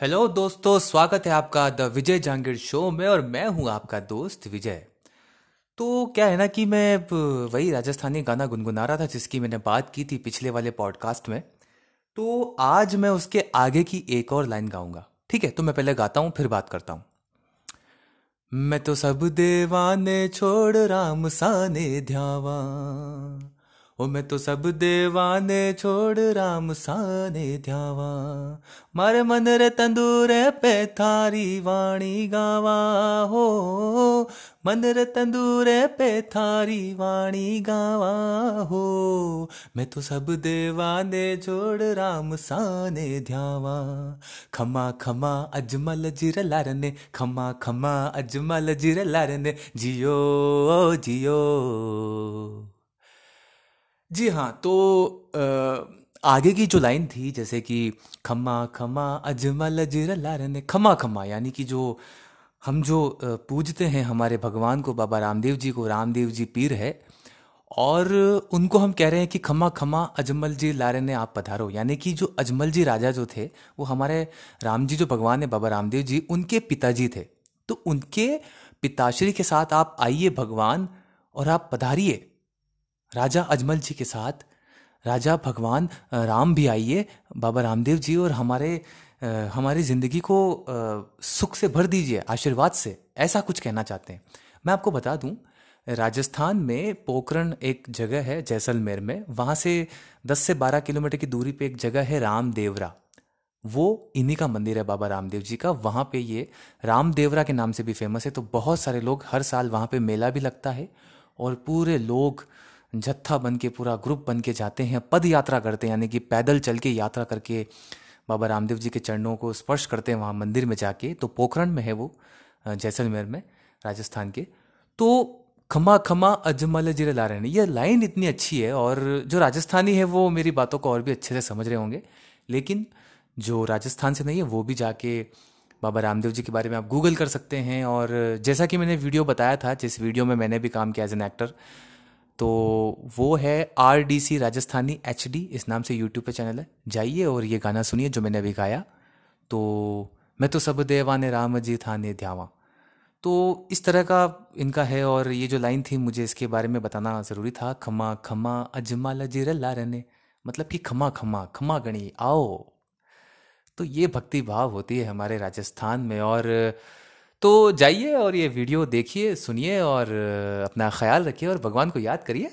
Hello दोस्तों, स्वागत है आपका द विजय जांगिड़ शो में और मैं हूँ आपका दोस्त विजय। तो क्या है ना कि मैं वही राजस्थानी गाना गुनगुना रहा था जिसकी मैंने बात की थी पिछले वाले पॉडकास्ट में। तो आज मैं उसके आगे की एक और लाइन गाऊँगा। ठीक है तो मैं पहले गाता हूँ, फिर बात करता हूँ। मैं तो सब देवाने छोड़, राम साने ध्यावा। ओ मैं तो सब देवाने छोड़ राम साने ध्यावा। मारे मन रे तंदूरे पे थारी वाणी गावा। हो, मन रे तंदूरे पे थारी वाणी गावा। हो, मैं तो सब देवाने छोड़ राम साने ध्यावा। खमा खमा, अजमल जिर लारने। खमा खमा, अजमल जिर लारने। जियो जियो। जी हाँ तो अ, आगे की जो लाइन थी जैसे कि खम्मा खम्मा अजमल जिर लारने खम्मा खम्मा यानी कि जो हम जो पूजते हैं हमारे भगवान को बाबा रामदेव जी को रामदेव जी पीर है और उनको हम कह रहे हैं कि खम्मा खम्मा अजमल जी लारने आप पधारो। यानी कि जो अजमल जी राजा जो थे वो हमारे राम जी जो भगवान है बाबा रामदेव जी उनके पिताजी थे। तो उनके पिताश्री के साथ आप आइए भगवान और आप पधारिए। राजा अजमल जी के साथ। राजा भगवान राम भी आइए। बाबा रामदेव जी और हमारे हमारी ज़िंदगी को सुख से भर दीजिए, आशीर्वाद से। ऐसा कुछ कहना चाहते हैं। मैं आपको बता दूँ, राजस्थान में पोखरण एक जगह है, जैसलमेर में। वहाँ से 10 से 12 किलोमीटर की दूरी पे एक जगह है, रामदेवरा। वो इन्हीं का मंदिर है, बाबा रामदेव जी का। वहाँ पे ये रामदेवरा के नाम से भी फ़ेमस है। तो बहुत सारे लोग हर साल वहाँ पे मेला भी लगता है और पूरे लोग जत्था बन के पूरा ग्रुप बन के जाते हैं, पद यात्रा करते हैं, यानी कि पैदल चल के यात्रा करके बाबा रामदेव जी के चरणों को स्पर्श करते हैं, वहाँ मंदिर में जाके। तो पोखरण में है वो जैसलमेर में, राजस्थान के। तो खमा खमा अजमल जिरे ला रहे हैं ये लाइन इतनी अच्छी है और जो राजस्थानी है वो मेरी बातों को और भी अच्छे से समझ रहे होंगे। लेकिन जो राजस्थान से नहीं है, वो भी जाके बाबा रामदेव जी के बारे में आप गूगल कर सकते हैं और जैसा कि मैंने वीडियो बताया था, जिस वीडियो में मैंने भी काम किया एज एन एक्टर तो वो है R D C Rajasthani H D इस नाम से यूट्यूब पे चैनल है। जाइए और ये गाना सुनिए जो मैंने अभी गाया। तो मैं तो सब देवाने राम जी थाने ध्यावा तो इस तरह का इनका है और ये जो लाइन थी, मुझे इसके बारे में बताना ज़रूरी था। खमा खमा, अजमाल जिर लारने। मतलब कि खमा खमा खमा गणी, आओ। तो ये भक्ति भाव होती है हमारे राजस्थान में और तो जाइए और ये वीडियो देखिए, सुनिए और, अपना ख्याल रखिए और भगवान को याद करिए।